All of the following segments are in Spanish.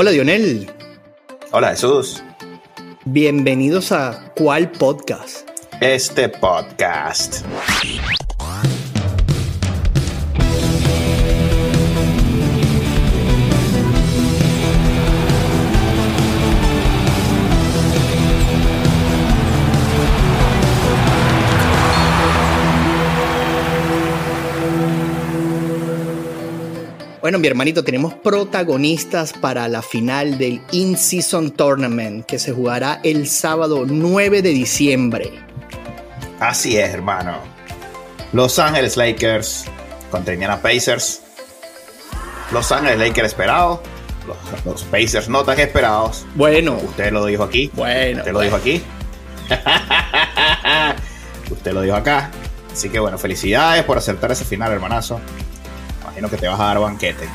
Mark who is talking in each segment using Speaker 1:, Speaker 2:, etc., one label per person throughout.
Speaker 1: Hola Dionel.
Speaker 2: Hola Jesús.
Speaker 1: Bienvenidos a ¿Cuál podcast?
Speaker 2: Este podcast.
Speaker 1: Bueno, mi hermanito, tenemos protagonistas para la final del In-Season Tournament que se jugará el sábado 9 de diciembre.
Speaker 2: Así es, hermano. Los Ángeles Lakers contra Indiana Pacers. Los Ángeles Lakers esperados. Los, Pacers no tan esperados.
Speaker 1: Bueno.
Speaker 2: Usted lo dijo aquí.
Speaker 1: Bueno.
Speaker 2: Usted lo dijo aquí. Usted lo dijo acá. Así que bueno, felicidades por acertar ese final, hermanazo que te vas a dar banquete.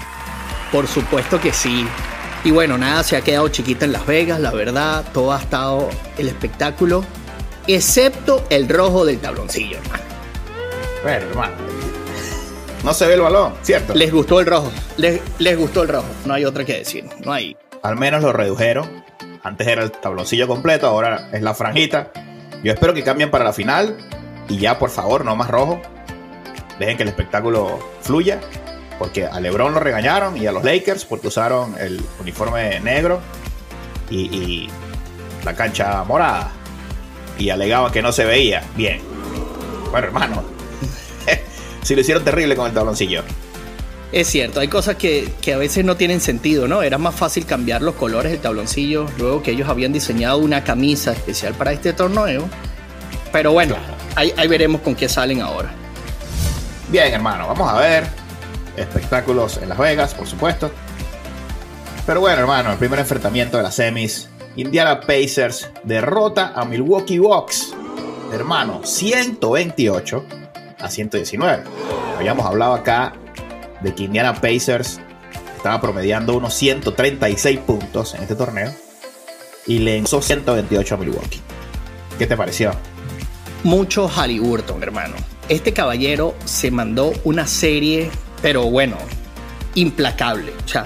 Speaker 1: Por supuesto que sí. Y bueno, nada, se ha quedado chiquita en Las Vegas, la verdad, todo ha estado el espectáculo, excepto el rojo del tabloncillo, hermano.
Speaker 2: Bueno, hermano, no se ve el balón, ¿cierto?
Speaker 1: Les gustó el rojo, les, les gustó el rojo, no hay otra que decir, no hay.
Speaker 2: Al menos lo redujeron, antes era el tabloncillo completo, ahora es la franjita. Yo espero que cambien para la final y ya, por favor, no más rojo. Dejen que el espectáculo fluya porque a LeBron lo regañaron y a los Lakers porque usaron el uniforme negro y, la cancha morada y alegaban que no se veía bien. Bueno, hermano, si lo hicieron terrible con el tabloncillo.
Speaker 1: Es cierto, hay cosas que, a veces no tienen sentido, ¿no? Era más fácil cambiar los colores del tabloncillo luego que ellos habían diseñado una camisa especial para este torneo. Pero bueno, ahí veremos con qué salen ahora.
Speaker 2: Bien, hermano, vamos a ver espectáculos en Las Vegas, por supuesto. Pero bueno, hermano, el primer enfrentamiento de las semis. Indiana Pacers derrota a Milwaukee Bucks. Hermano, 128 a 119. Habíamos hablado acá de que Indiana Pacers estaba promediando unos 136 puntos en este torneo y le lanzó 128 a Milwaukee. ¿Qué te pareció?
Speaker 1: Mucho Halliburton, hermano. Este caballero se mandó una serie pero bueno, implacable. O sea,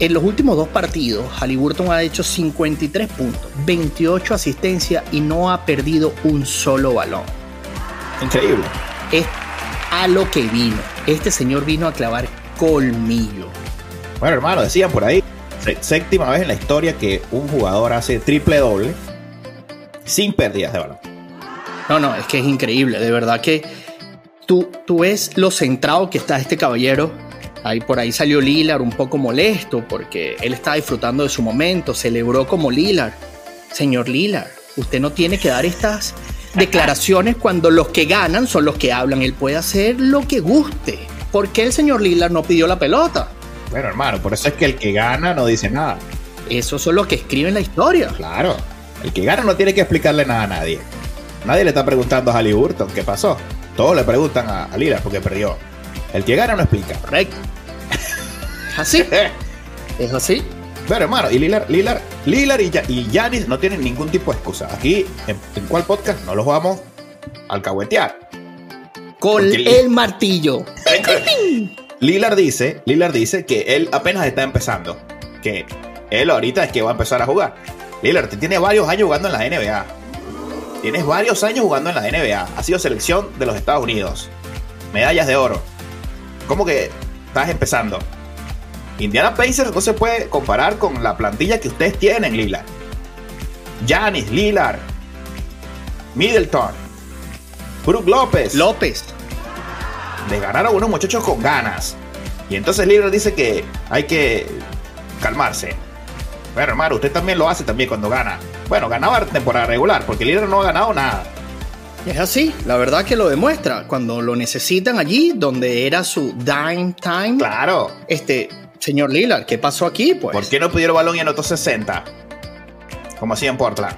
Speaker 1: en los últimos dos partidos, Halliburton ha hecho 53 puntos, 28 asistencias y no ha perdido un solo balón.
Speaker 2: Increíble.
Speaker 1: Es a lo que vino. Este señor vino a clavar colmillo.
Speaker 2: Bueno, hermano, decían por ahí, séptima vez en la historia que un jugador hace triple doble sin pérdidas de balón.
Speaker 1: No, no, es que es increíble. De verdad que tú, tú ves lo centrado que está este caballero. Ahí por ahí salió Lilar un poco molesto porque él estaba disfrutando de su momento, celebró como Lilar. Señor Lilar, usted no tiene que dar estas declaraciones cuando los que ganan son los que hablan. Él puede hacer lo que guste. ¿Por qué el señor Lilar no pidió la pelota?
Speaker 2: Bueno, hermano, por eso es que el que gana no dice nada.
Speaker 1: Eso son los que escriben la historia.
Speaker 2: Claro. El que gana no tiene que explicarle nada a nadie. Nadie le está preguntando a Halliburton qué pasó. Todos le preguntan a, Lila porque perdió. El que gana no explica.
Speaker 1: Correcto. ¿Es así? ¿Es así?
Speaker 2: Pero hermano, y Lilar, Lilar, Lilar y, Yanis no tienen ningún tipo de excusa. Aquí, en, cuál podcast, no los vamos a alcahuetear.
Speaker 1: Con el martillo.
Speaker 2: Lilar dice, Lilar dice que él apenas está empezando. Que él ahorita es que va a empezar a jugar. Lilar tiene varios años jugando en la NBA. Tienes varios años jugando en la NBA. Ha sido selección de los Estados Unidos. Medallas de oro. ¿Cómo que estás empezando? Indiana Pacers no se puede comparar con la plantilla que ustedes tienen, Lillard. Janis, Lillard, Middleton, Brook López.
Speaker 1: López.
Speaker 2: Le ganaron unos muchachos con ganas. Y entonces Lillard dice que hay que calmarse. Bueno, hermano, usted también lo hace también cuando gana. Bueno, ganaba temporada regular, porque el líder no ha ganado nada.
Speaker 1: Es así, la verdad que lo demuestra. Cuando lo necesitan allí, donde era su dime time.
Speaker 2: Claro.
Speaker 1: Este, señor Lillard, ¿qué pasó aquí? Pues?
Speaker 2: ¿Por qué no pudieron balón y anotó 60? Como hacía en Portland.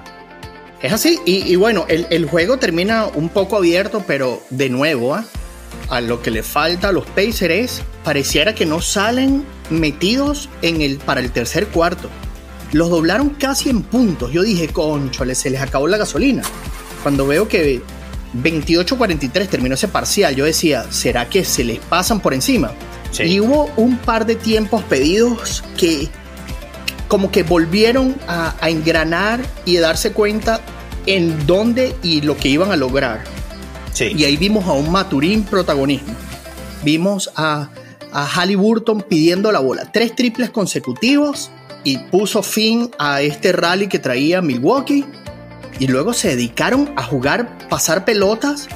Speaker 1: Es así, y, bueno, el, juego termina un poco abierto, pero de nuevo, ¿ah? a lo que le falta a los Pacers es, pareciera que no salen metidos en el, para el tercer cuarto. Los doblaron casi en puntos. Yo dije, concho, se les acabó la gasolina. Cuando veo que 28-43 terminó ese parcial, yo decía, ¿será que se les pasan por encima? Y hubo un par de tiempos pedidos que como que volvieron a, engranar y a darse cuenta en dónde y lo que iban a lograr. Sí. Y ahí vimos a un Maturín protagonismo. Vimos a, a Halliburton pidiendo la bola. Tres triples consecutivos y puso fin a este rally que traía Milwaukee. Y luego se dedicaron a jugar, pasar pelotas.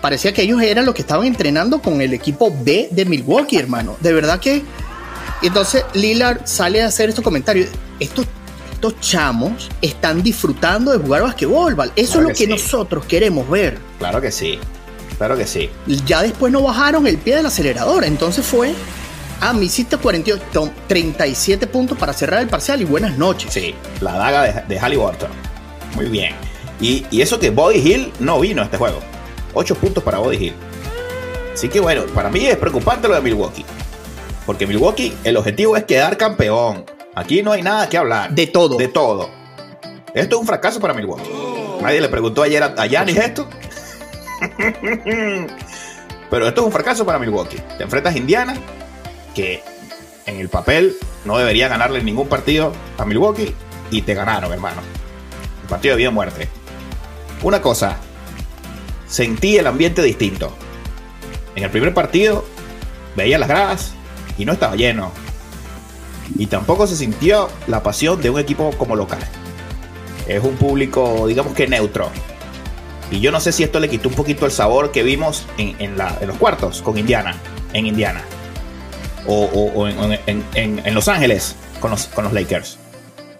Speaker 1: Parecía que ellos eran los que estaban entrenando con el equipo B de Milwaukee, hermano. De verdad que entonces Lillard sale a hacer estos comentarios. Estos, estos chamos están disfrutando de jugar basquetbol, Eso es lo que, nosotros queremos ver.
Speaker 2: Claro que sí. Claro que sí.
Speaker 1: Ya después no bajaron el pie del acelerador. Entonces fue. Ah, me hiciste 48, 37 puntos para cerrar el parcial y buenas noches.
Speaker 2: Sí, la daga de, de Halliburton. Muy bien. Y, y, eso que Body Hill no vino a este juego. 8 puntos para Body Hill. Así que bueno, para mí es preocupante lo de Milwaukee. Porque Milwaukee, el objetivo es quedar campeón. Aquí no hay nada que hablar.
Speaker 1: De todo.
Speaker 2: De todo. Esto es un fracaso para Milwaukee. Nadie le preguntó ayer a Yanis esto. Pero esto es un fracaso para Milwaukee. Te enfrentas a Indiana, que en el papel no debería ganarle ningún partido a Milwaukee, y te ganaron, hermano. El partido de vida muerte. Una cosa, sentí el ambiente distinto. En el primer partido, veía las gradas, y no estaba lleno. Y tampoco se sintió la pasión de un equipo como local. Es un público, digamos que neutro. Y yo no sé si esto le quitó un poquito el sabor que vimos en, los cuartos con Indiana, en Indiana. O, en, Los Ángeles con los, con los Lakers.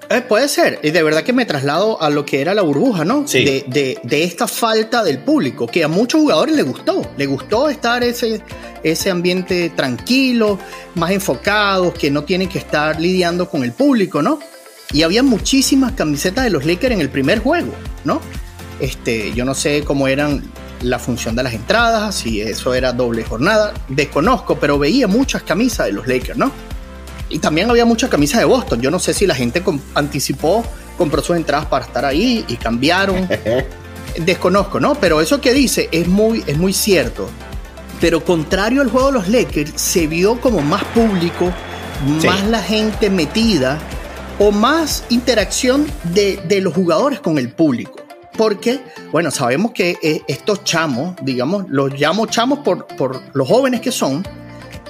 Speaker 1: Eh, puede ser, y de verdad que me traslado a lo que era la burbuja, ¿no? Sí. De, esta falta del público, que a muchos jugadores les gustó, le gustó estar ese, ese ambiente tranquilo, más enfocado, que no tienen que estar lidiando con el público, ¿no? Y había muchísimas camisetas de los Lakers en el primer juego, ¿no? Este, yo no sé cómo eran la función de las entradas, si eso era doble jornada, desconozco, pero veía muchas camisas de los Lakers, ¿no? Y también había muchas camisas de Boston. Yo no sé si la gente anticipó, compró sus entradas para estar ahí y cambiaron. Desconozco, ¿no? Pero eso que dice es muy, es muy cierto. Pero contrario al juego de los Lakers, se vio como más público, más la gente metida o más interacción de, de, los jugadores con el público. Porque, bueno, sabemos que eh, estos chamos, digamos, los llamo chamos por, por los jóvenes que son,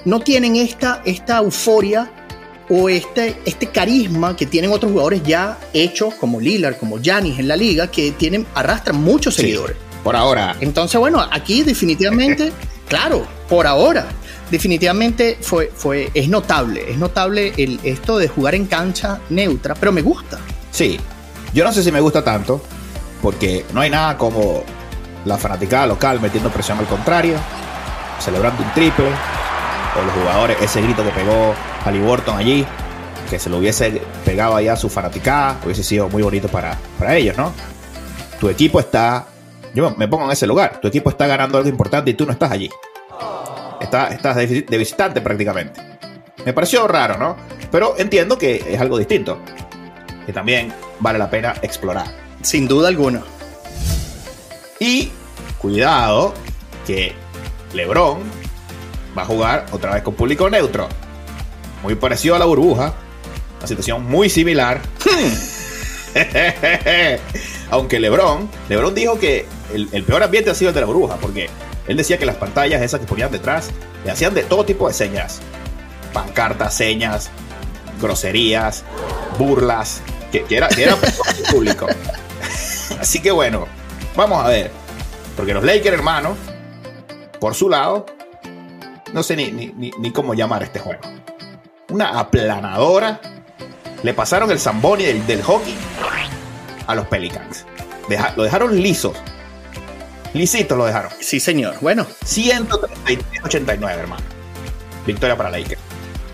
Speaker 1: no tienen esta, esta euforia o este, este carisma que tienen otros jugadores ya hechos, como Lillard, como Giannis en la liga, que tienen, arrastran muchos seguidores.
Speaker 2: Por ahora.
Speaker 1: Entonces, bueno, aquí definitivamente, claro, por ahora, definitivamente fue, fue, es notable, es notable el, esto de jugar en cancha neutra, pero me gusta.
Speaker 2: Sí, yo no sé si me gusta tanto, porque no hay nada como la fanaticada local metiendo presión al contrario, celebrando un triple, o los jugadores, ese grito que pegó Halliburton allí, que se lo hubiese pegado allá a su fanaticada, hubiese sido muy bonito para, para ellos, ¿no? Tu equipo está, yo me pongo en ese lugar, tu equipo está ganando algo importante y tú no estás allí. Está, estás de, visitante prácticamente. Me pareció raro, ¿no? Pero entiendo que es algo distinto, que también vale la pena explorar.
Speaker 1: Sin duda alguna.
Speaker 2: Y cuidado que LeBron va a jugar otra vez con público neutro. Muy parecido a la burbuja. Una situación muy similar. Aunque Lebron, Lebron dijo que el, peor ambiente ha sido el de la burbuja, porque él decía que las pantallas esas que ponían detrás le hacían de todo tipo de señas. Pancartas, señas, groserías, burlas, que, que era público. Así que bueno, vamos a ver. Porque los Lakers, hermanos, por su lado, no sé ni, ni, cómo llamar este juego. Una aplanadora. Le pasaron el zamboni del, hockey a los Pelicans. lo dejaron liso. Lisito lo dejaron.
Speaker 1: Sí, señor. Bueno.
Speaker 2: 189 hermano. Victoria para Lakers.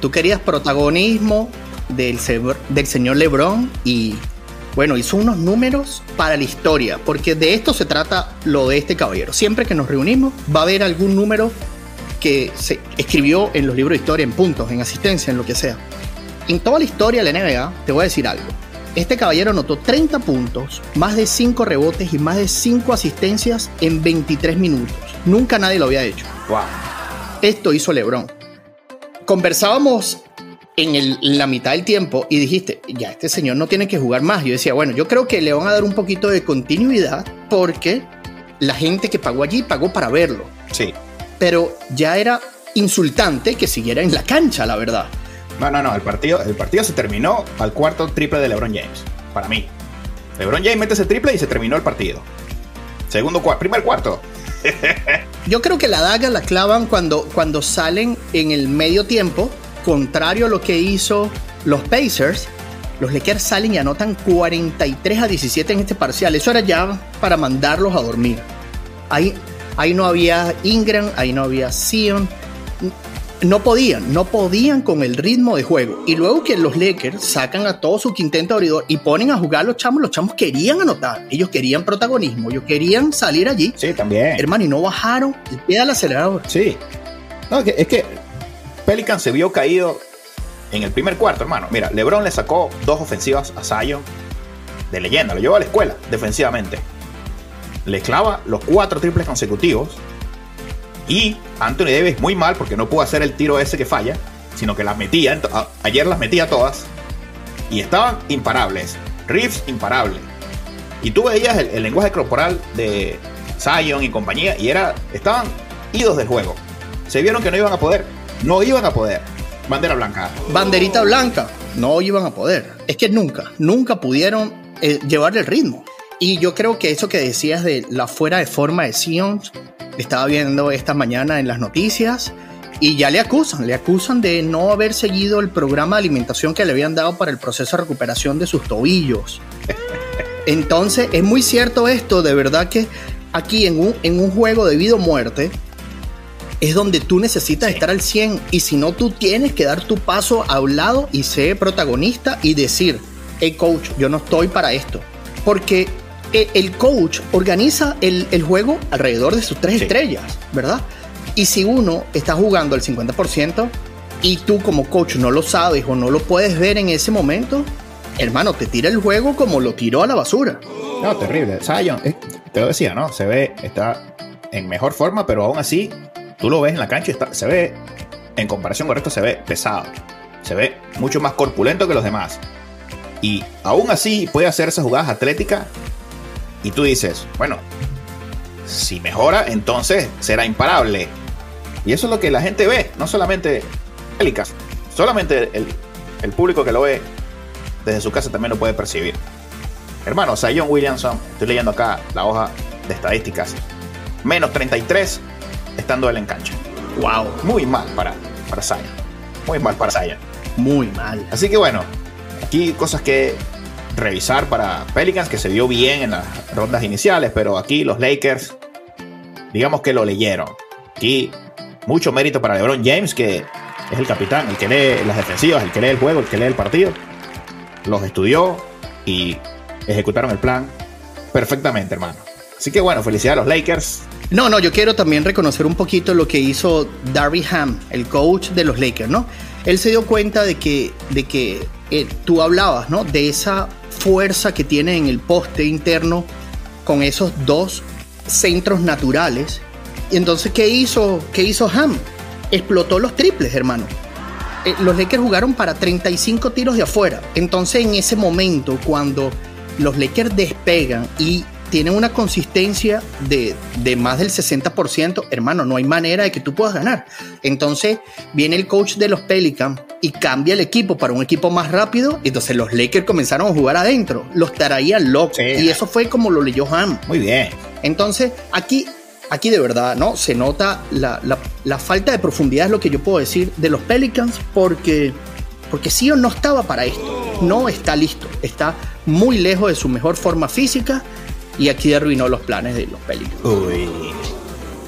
Speaker 1: Tú querías protagonismo del, del señor LeBron y bueno, hizo unos números para la historia, porque de esto se trata lo de este caballero. Siempre que nos reunimos va a haber algún número que se escribió en los libros de historia, en puntos, en asistencia, en lo que sea. En toda la historia de la NBA, te voy a decir algo. Este caballero anotó 30 puntos, más de 5 rebotes y más de 5 asistencias en 23 minutos. Nunca nadie lo había hecho.
Speaker 2: Wow.
Speaker 1: Esto hizo LeBron. Conversábamos en, la mitad del tiempo y dijiste, ya, este señor no tiene que jugar más. Yo decía, bueno, yo creo que le van a dar un poquito de continuidad porque la gente que pagó allí pagó para verlo.
Speaker 2: Sí.
Speaker 1: Pero ya era insultante que siguiera en la cancha, la verdad.
Speaker 2: No, no, no, el partido, el partido se terminó al cuarto triple de LeBron James, para mí. LeBron James mete ese triple y se terminó el partido. Segundo cuarto, primer cuarto.
Speaker 1: Yo creo que la daga la clavan cuando, cuando salen en el medio tiempo contrario a lo que hizo los Pacers, los Lakers salen y anotan 43 a 17 en este parcial. Eso era ya para mandarlos a dormir. Ahí, ahí no había Ingram, ahí no había Sion. No podían, no podían con el ritmo de juego. Y luego que los Lakers sacan a todo su quinteto abridor y ponen a jugar a los chamos, los chamos querían anotar. Ellos querían protagonismo, ellos querían salir allí.
Speaker 2: Sí, también.
Speaker 1: Hermano, y no bajaron el pie del acelerador.
Speaker 2: Sí. No, es que Pelican se vio caído en el primer cuarto, hermano. Mira, LeBron le sacó dos ofensivas a Zion de leyenda, lo llevó a la escuela defensivamente. Le clava los cuatro triples consecutivos. Y Anthony Davis muy mal porque no pudo hacer el tiro ese que falla, sino que las metía. Ayer las metía todas. Y estaban imparables. Reeves imparable. Y tú veías el, el lenguaje corporal de Zion y compañía y era, estaban idos del juego. Se vieron que no iban a poder no iban a poder. Bandera blanca.
Speaker 1: Banderita blanca. No iban a poder. Es que nunca, nunca pudieron eh, llevar el ritmo. Y yo creo que eso que decías de la fuera de forma de Sion, estaba viendo esta mañana en las noticias y ya le acusan, le acusan de no haber seguido el programa de alimentación que le habían dado para el proceso de recuperación de sus tobillos. Entonces, es muy cierto esto, de verdad que aquí en un, juego de vida muerte, es donde tú necesitas estar al 100 y si no, tú tienes que dar tu paso a un lado y ser protagonista y decir, hey coach, yo no estoy para esto. Porque eh, el coach organiza el, juego alrededor de sus tres estrellas, ¿verdad? Y si uno está jugando al 50% y tú como coach no lo sabes o no lo puedes ver en ese momento, hermano, te tira el juego como lo tiró a la basura.
Speaker 2: No, terrible. Zion, eh, te lo decía, ¿no? Se ve, está en mejor forma, pero aún así Tú lo ves en la cancha y se ve, en comparación con esto, se ve pesado. Se ve mucho más corpulento que los demás. Y aún así puede hacer jugadas atléticas. Y tú dices, bueno, si mejora, entonces será imparable. Y eso es lo que la gente ve, no solamente Pelicas, solamente el, el, público que lo ve desde su casa también lo puede percibir. Hermano, Zion Williamson, estoy leyendo acá la hoja de estadísticas, menos 33 estando él en cancha.
Speaker 1: Wow.
Speaker 2: Muy mal para, para Muy mal para Zion.
Speaker 1: Muy mal.
Speaker 2: Así que bueno, aquí cosas que revisar para Pelicans, que se vio bien en las rondas iniciales, pero aquí los Lakers, digamos que lo leyeron. Aquí mucho mérito para LeBron James, que es el capitán, el que lee las defensivas, el que lee el juego, el que lee el partido. Los estudió y ejecutaron el plan perfectamente, hermano. Así que bueno, felicidades a los Lakers.
Speaker 1: No, no, yo quiero también reconocer un poquito lo que hizo Darby Ham, el coach de los Lakers, ¿no? Él se dio cuenta de que, de que eh, tú hablabas, ¿no? De esa fuerza que tiene en el poste interno con esos dos centros naturales. Y entonces, ¿qué hizo, qué hizo Ham? Explotó los triples, hermano. Eh, los Lakers jugaron para 35 tiros de afuera. Entonces, en ese momento, cuando los Lakers despegan y tienen una consistencia de, más del 60%, hermano, no hay manera de que tú puedas ganar. Entonces viene el coach de los Pelicans y cambia el equipo para un equipo más rápido. Y entonces los Lakers comenzaron a jugar adentro, los traían locos. Y eso fue como lo leyó Ham.
Speaker 2: Muy bien.
Speaker 1: Entonces aquí, aquí de verdad, ¿no? Se nota la, la falta de profundidad, es lo que yo puedo decir, de los Pelicans, porque, porque Sion no estaba para esto. No está listo. Está muy lejos de su mejor forma física y aquí arruinó los planes de los Pelicans.
Speaker 2: Uy.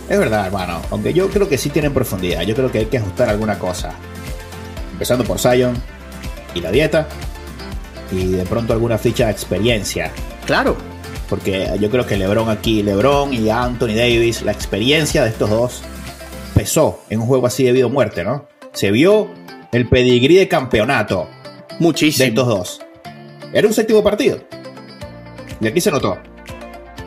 Speaker 2: Es verdad, hermano. Aunque yo creo que sí tienen profundidad. Yo creo que hay que ajustar alguna cosa. Empezando por Zion y la dieta. Y de pronto alguna ficha de experiencia.
Speaker 1: Claro.
Speaker 2: Porque yo creo que LeBron aquí, LeBron y Anthony Davis, la experiencia de estos dos pesó en un juego así de vida o muerte, ¿no? Se vio el pedigrí de campeonato.
Speaker 1: Muchísimo.
Speaker 2: De estos dos. Era un séptimo partido. Y aquí se notó.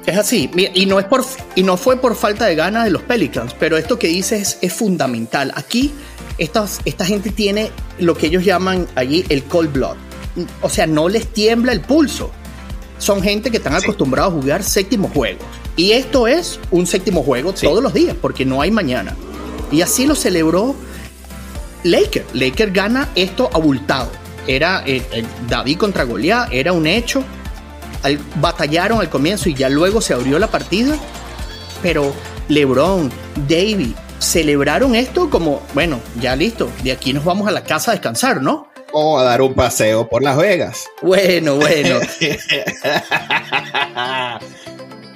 Speaker 1: Es así, y no, es por, y no fue por falta de ganas de los Pelicans, pero esto que dices es fundamental. Aquí esta, esta gente tiene lo que ellos llaman allí el cold blood. O sea, no les tiembla el pulso. Son gente que están acostumbrados a jugar séptimo juego. Y esto es un séptimo juego todos los días, porque no hay mañana. Y así lo celebró Laker. Laker gana esto abultado. Era el, David contra Goliat, era un hecho. Batallaron al comienzo y ya luego se abrió la partida. Pero LeBron, David, celebraron esto como, bueno, ya listo, de aquí nos vamos a la casa a descansar, ¿no?
Speaker 2: O a dar un paseo por Las Vegas.
Speaker 1: Bueno, bueno.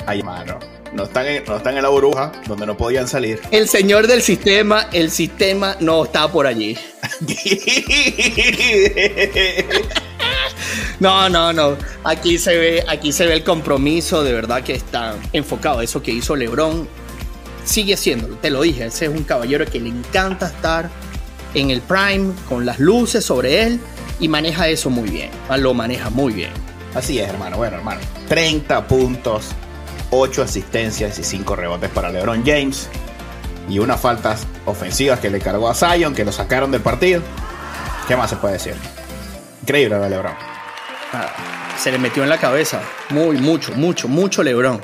Speaker 2: Ay, mano. No están, en, no están en la burbuja donde no podían salir.
Speaker 1: El señor del sistema, el sistema no está por allí. No, no, no. Aquí se ve, aquí se ve el compromiso, de verdad que está enfocado. Eso que hizo LeBron sigue siendo, te lo dije, ese es un caballero que le encanta estar en el prime con las luces sobre él y maneja eso muy bien. Ah, lo maneja muy bien.
Speaker 2: Así es, hermano. Bueno, hermano. 30 puntos, 8 asistencias y 5 rebotes para LeBron James. Y unas faltas ofensivas que le cargó a Zion, que lo sacaron del partido. ¿Qué más se puede decir? Increíble LeBron.
Speaker 1: Se le metió en la cabeza. Muy, mucho, mucho, mucho LeBron.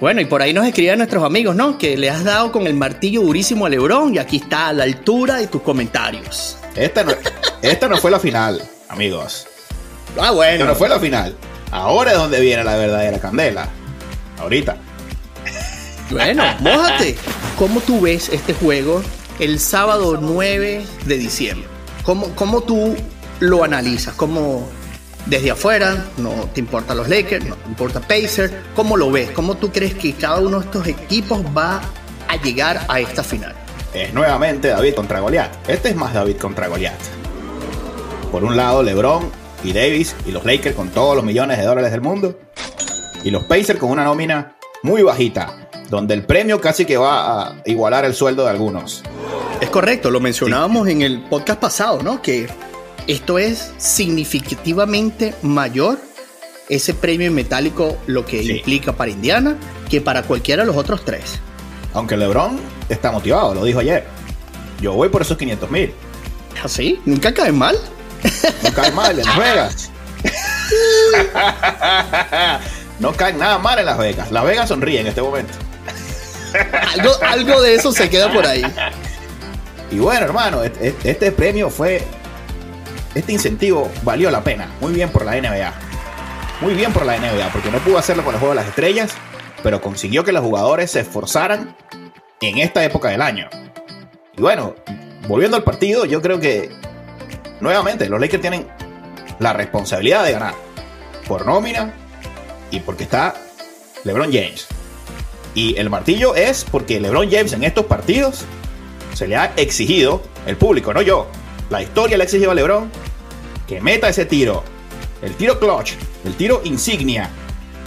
Speaker 1: Bueno, y por ahí nos escribían nuestros amigos, ¿no? Que le has dado con el martillo durísimo a Lebron y aquí está a la altura de tus comentarios.
Speaker 2: Esta no, esta no fue la final, amigos.
Speaker 1: Ah, bueno. Esta
Speaker 2: no fue la final. Ahora es donde viene la verdadera candela. Ahorita.
Speaker 1: Bueno, mójate. ¿Cómo tú ves este juego el sábado 9 de diciembre? ¿Cómo, cómo tú lo analizas? ¿Cómo, desde afuera, no te importan los Lakers, no te importa Pacers. ¿Cómo lo ves? ¿Cómo tú crees que cada uno de estos equipos va a llegar a esta final?
Speaker 2: Es nuevamente David contra Goliath. Este es más David contra Goliath. Por un lado, LeBron y Davis y los Lakers con todos los millones de dólares del mundo. Y los Pacers con una nómina muy bajita, donde el premio casi que va a igualar el sueldo de algunos.
Speaker 1: Es correcto, lo mencionábamos en el podcast pasado, ¿no? Que esto es significativamente mayor ese premio metálico lo que implica para Indiana que para cualquiera de los otros tres.
Speaker 2: Aunque LeBron está motivado, lo dijo ayer. Yo voy por esos 500 mil.
Speaker 1: ¿Así? ¿Ah, ¿Nunca cae mal?
Speaker 2: No cae mal en Las Vegas. no cae nada mal en Las Vegas. Las Vegas sonríe en este momento.
Speaker 1: algo, algo de eso se queda por ahí.
Speaker 2: Y bueno, hermano, este premio fue este incentivo valió la pena. Muy bien por la NBA. Muy bien por la NBA, porque no pudo hacerlo con el juego de las estrellas, pero consiguió que los jugadores se esforzaran en esta época del año. Y bueno, volviendo al partido, yo creo que nuevamente los Lakers tienen la responsabilidad de ganar por nómina y porque está LeBron James. Y el martillo es porque LeBron James en estos partidos se le ha exigido, el público, no yo, la historia le ha exigido a LeBron que meta ese tiro. El tiro clutch, el tiro insignia.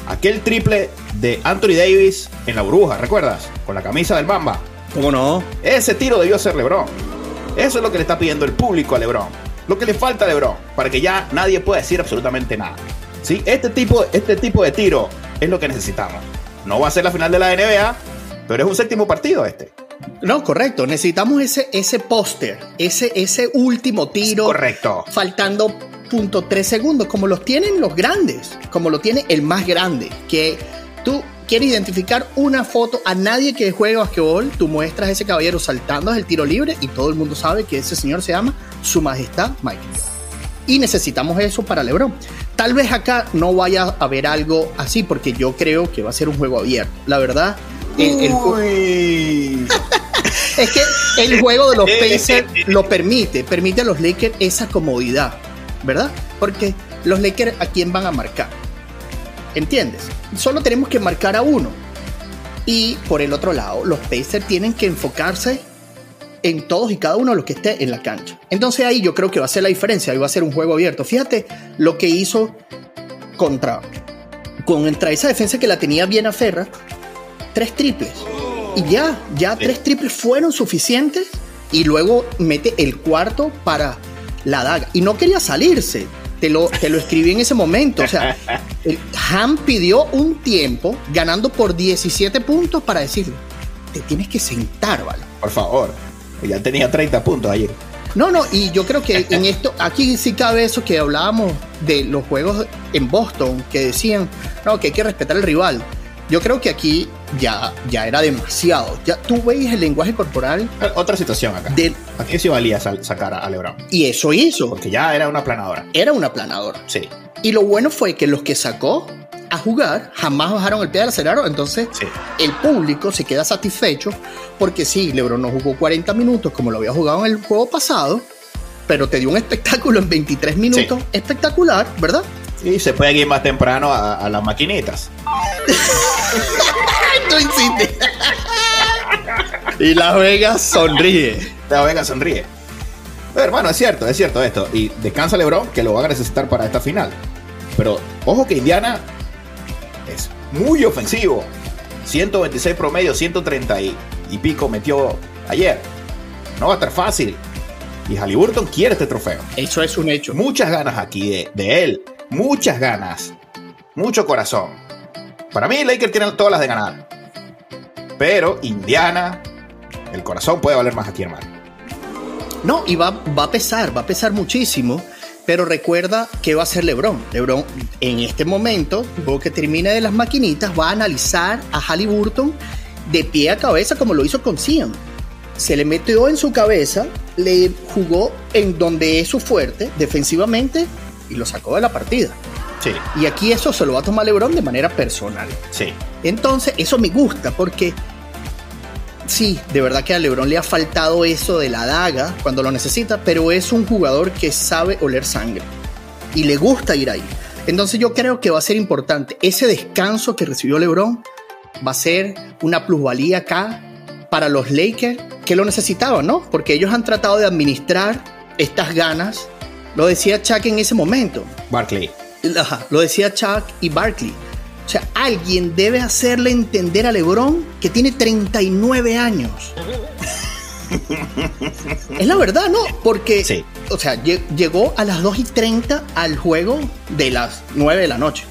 Speaker 2: Aquel triple de Anthony Davis en la burbuja, ¿recuerdas? Con la camisa del Bamba.
Speaker 1: ¿Cómo no?
Speaker 2: Ese tiro debió ser LeBron. Eso es lo que le está pidiendo el público a LeBron. Lo que le falta a LeBron para que ya nadie pueda decir absolutamente nada. ¿Sí? Este, tipo, este tipo de tiro es lo que necesitamos. No va a ser la final de la NBA, pero es un séptimo partido este.
Speaker 1: No, correcto. Necesitamos ese, ese póster, ese, ese último tiro.
Speaker 2: Correcto.
Speaker 1: Faltando punto tres segundos, como los tienen los grandes, como lo tiene el más grande, que tú quieres identificar una foto a nadie que juegue basquetbol, tú muestras a ese caballero saltando el tiro libre y todo el mundo sabe que ese señor se llama Su Majestad Michael Y necesitamos eso para LeBron. Tal vez acá no vaya a haber algo así porque yo creo que va a ser un juego abierto. La verdad, es que el juego de los Pacers lo permite, permite a los Lakers esa comodidad, ¿verdad? Porque los Lakers a quién van a marcar. ¿Entiendes? Solo tenemos que marcar a uno. Y por el otro lado, los Pacers tienen que enfocarse en todos y cada uno de los que esté en la cancha. Entonces ahí yo creo que va a ser la diferencia, ahí va a ser un juego abierto. Fíjate lo que hizo contra contra esa defensa que la tenía bien a Ferra, tres triples. Y ya, ya tres triples fueron suficientes. Y luego mete el cuarto para la daga. Y no quería salirse. Te lo, te lo escribí en ese momento. O sea, el Ham pidió un tiempo ganando por 17 puntos para decirle, te tienes que sentar, ¿vale?
Speaker 2: Por favor. Ya tenía 30 puntos ayer.
Speaker 1: No, no, y yo creo que en esto, aquí sí cabe eso que hablábamos de los juegos en Boston, que decían, no, que hay que respetar al rival. Yo creo que aquí ya, ya era demasiado. Ya tú veis el lenguaje corporal.
Speaker 2: Otra situación acá. aquí sí valía sacar a LeBron.
Speaker 1: Y eso hizo.
Speaker 2: Porque ya era una planadora.
Speaker 1: Era una planadora.
Speaker 2: Sí.
Speaker 1: Y lo bueno fue que los que sacó a jugar jamás bajaron el pie del acelerador. Entonces, el público se queda satisfecho porque sí, LeBron no jugó 40 minutos como lo había jugado en el juego pasado, pero te dio un espectáculo en 23 minutos espectacular, ¿verdad?
Speaker 2: Y se puede ir más temprano a, las maquinitas.
Speaker 1: y Las Vegas sonríe.
Speaker 2: Las Vegas sonríe. Pero, hermano, es cierto, es cierto esto. Y descansa LeBron, que lo va a necesitar para esta final. Pero ojo que Indiana es muy ofensivo. 126 promedio, 130 y, pico metió ayer. No va a estar fácil. Y Halliburton quiere este trofeo.
Speaker 1: Eso es un hecho.
Speaker 2: Muchas ganas aquí de, de él muchas ganas, mucho corazón. Para mí, Lakers tiene todas las de ganar. Pero Indiana, el corazón puede valer más aquí, hermano.
Speaker 1: No, y va, a pesar, va a pesar muchísimo. Pero recuerda que va a ser LeBron. LeBron en este momento, luego que termine de las maquinitas, va a analizar a Halliburton de pie a cabeza como lo hizo con Sian. Se le metió en su cabeza, le jugó en donde es su fuerte, defensivamente, y lo sacó de la partida.
Speaker 2: Sí.
Speaker 1: Y aquí eso se lo va a tomar LeBron de manera personal.
Speaker 2: Sí.
Speaker 1: Entonces, eso me gusta porque sí, de verdad que a LeBron le ha faltado eso de la daga cuando lo necesita, pero es un jugador que sabe oler sangre y le gusta ir ahí. Entonces yo creo que va a ser importante. Ese descanso que recibió LeBron va a ser una plusvalía acá para los Lakers que lo necesitaban, ¿no? Porque ellos han tratado de administrar estas ganas lo decía Chuck en ese momento.
Speaker 2: Barkley.
Speaker 1: Lo decía Chuck y Barkley. O sea, alguien debe hacerle entender a LeBron que tiene 39 años. es la verdad, ¿no? Porque,
Speaker 2: sí.
Speaker 1: o sea, llegó a las 2 y 30 al juego de las 9 de la noche.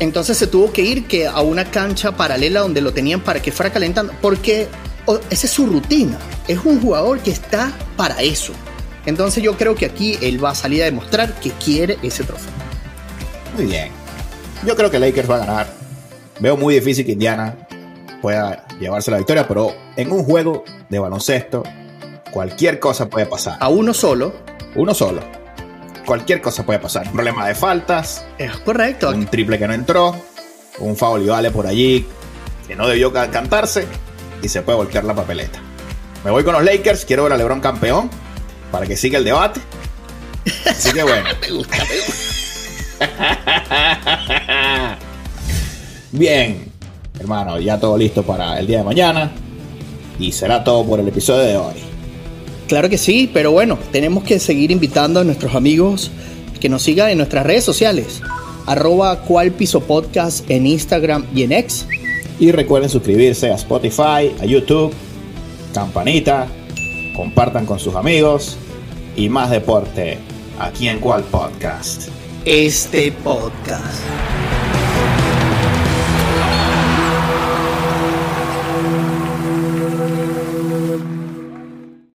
Speaker 1: Entonces se tuvo que ir que a una cancha paralela donde lo tenían para que fuera calentando, porque esa es su rutina. Es un jugador que está para eso. Entonces yo creo que aquí él va a salir a demostrar que quiere ese trofeo.
Speaker 2: Muy bien. Yo creo que Lakers va a ganar. Veo muy difícil que Indiana pueda llevarse la victoria, pero en un juego de baloncesto cualquier cosa puede pasar.
Speaker 1: A uno solo.
Speaker 2: Uno solo. Cualquier cosa puede pasar. Un problema de faltas.
Speaker 1: Es correcto.
Speaker 2: Un triple que no entró. Un foul y vale por allí que no debió cantarse. Y se puede voltear la papeleta. Me voy con los Lakers. Quiero ver a LeBron campeón para que siga el debate. Así que bueno. me gusta, Bien, hermano, ya todo listo para el día de mañana. Y será todo por el episodio de hoy.
Speaker 1: Claro que sí, pero bueno, tenemos que seguir invitando a nuestros amigos que nos sigan en nuestras redes sociales. Arroba cual piso podcast en Instagram y en X.
Speaker 2: Y recuerden suscribirse a Spotify, a YouTube, campanita, compartan con sus amigos y más deporte aquí en cual podcast.
Speaker 1: Este podcast.